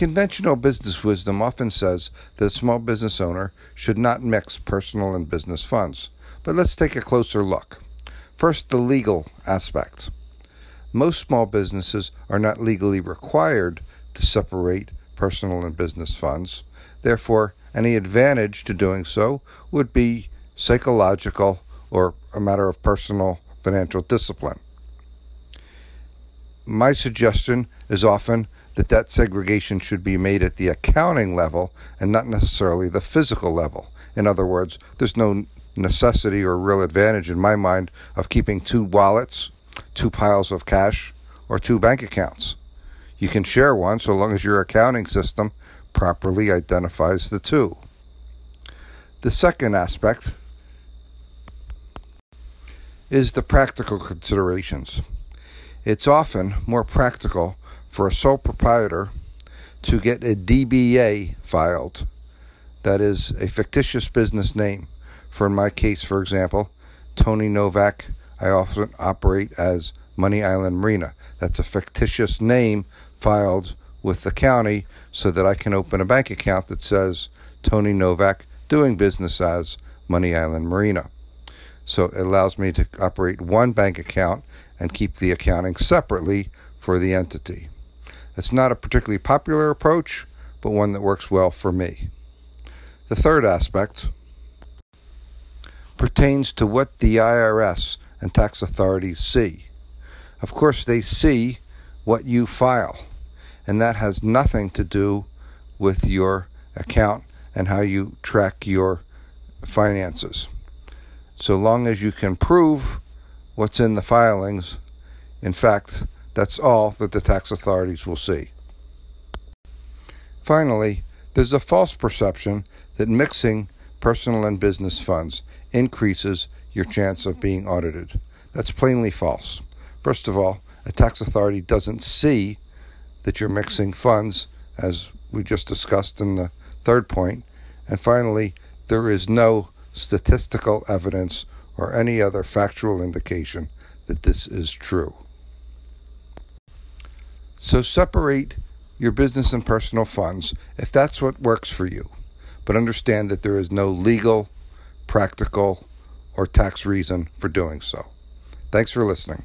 Conventional business wisdom often says that a small business owner should not mix personal and business funds. But let's take a closer look. First, the legal aspects. Most small businesses are not legally required to separate personal and business funds. Therefore, any advantage to doing so would be psychological or a matter of personal financial discipline. My suggestion is often that that segregation should be made at the accounting level and not necessarily the physical level. In other words, there's no necessity or real advantage in my mind of keeping two wallets, two piles of cash, or two bank accounts. You can share one so long as your accounting system properly identifies the two. The second aspect is the practical considerations. It's often more practical for a sole proprietor to get a DBA filed, that is, a fictitious business name. For in my case, for example, Tony Novak, I often operate as Money Island Marina. That's a fictitious name filed with the county so that I can open a bank account that says Tony Novak doing business as Money Island Marina. So it allows me to operate one bank account and keep the accounting separately for the entity. It's not a particularly popular approach, but one that works well for me. The third aspect pertains to what the IRS and tax authorities see. Of course, they see what you file, and that has nothing to do with your account and how you track your finances. So long as you can prove what's in the filings, in fact, that's all that the tax authorities will see. Finally, there's a false perception that mixing personal and business funds increases your chance of being audited. That's plainly false. First of all, a tax authority doesn't see that you're mixing funds, as we just discussed in the third point. And finally, there is no statistical evidence or any other factual indication that this is true. So separate your business and personal funds if that's what works for you. But understand that there is no legal, practical, or tax reason for doing so. Thanks for listening.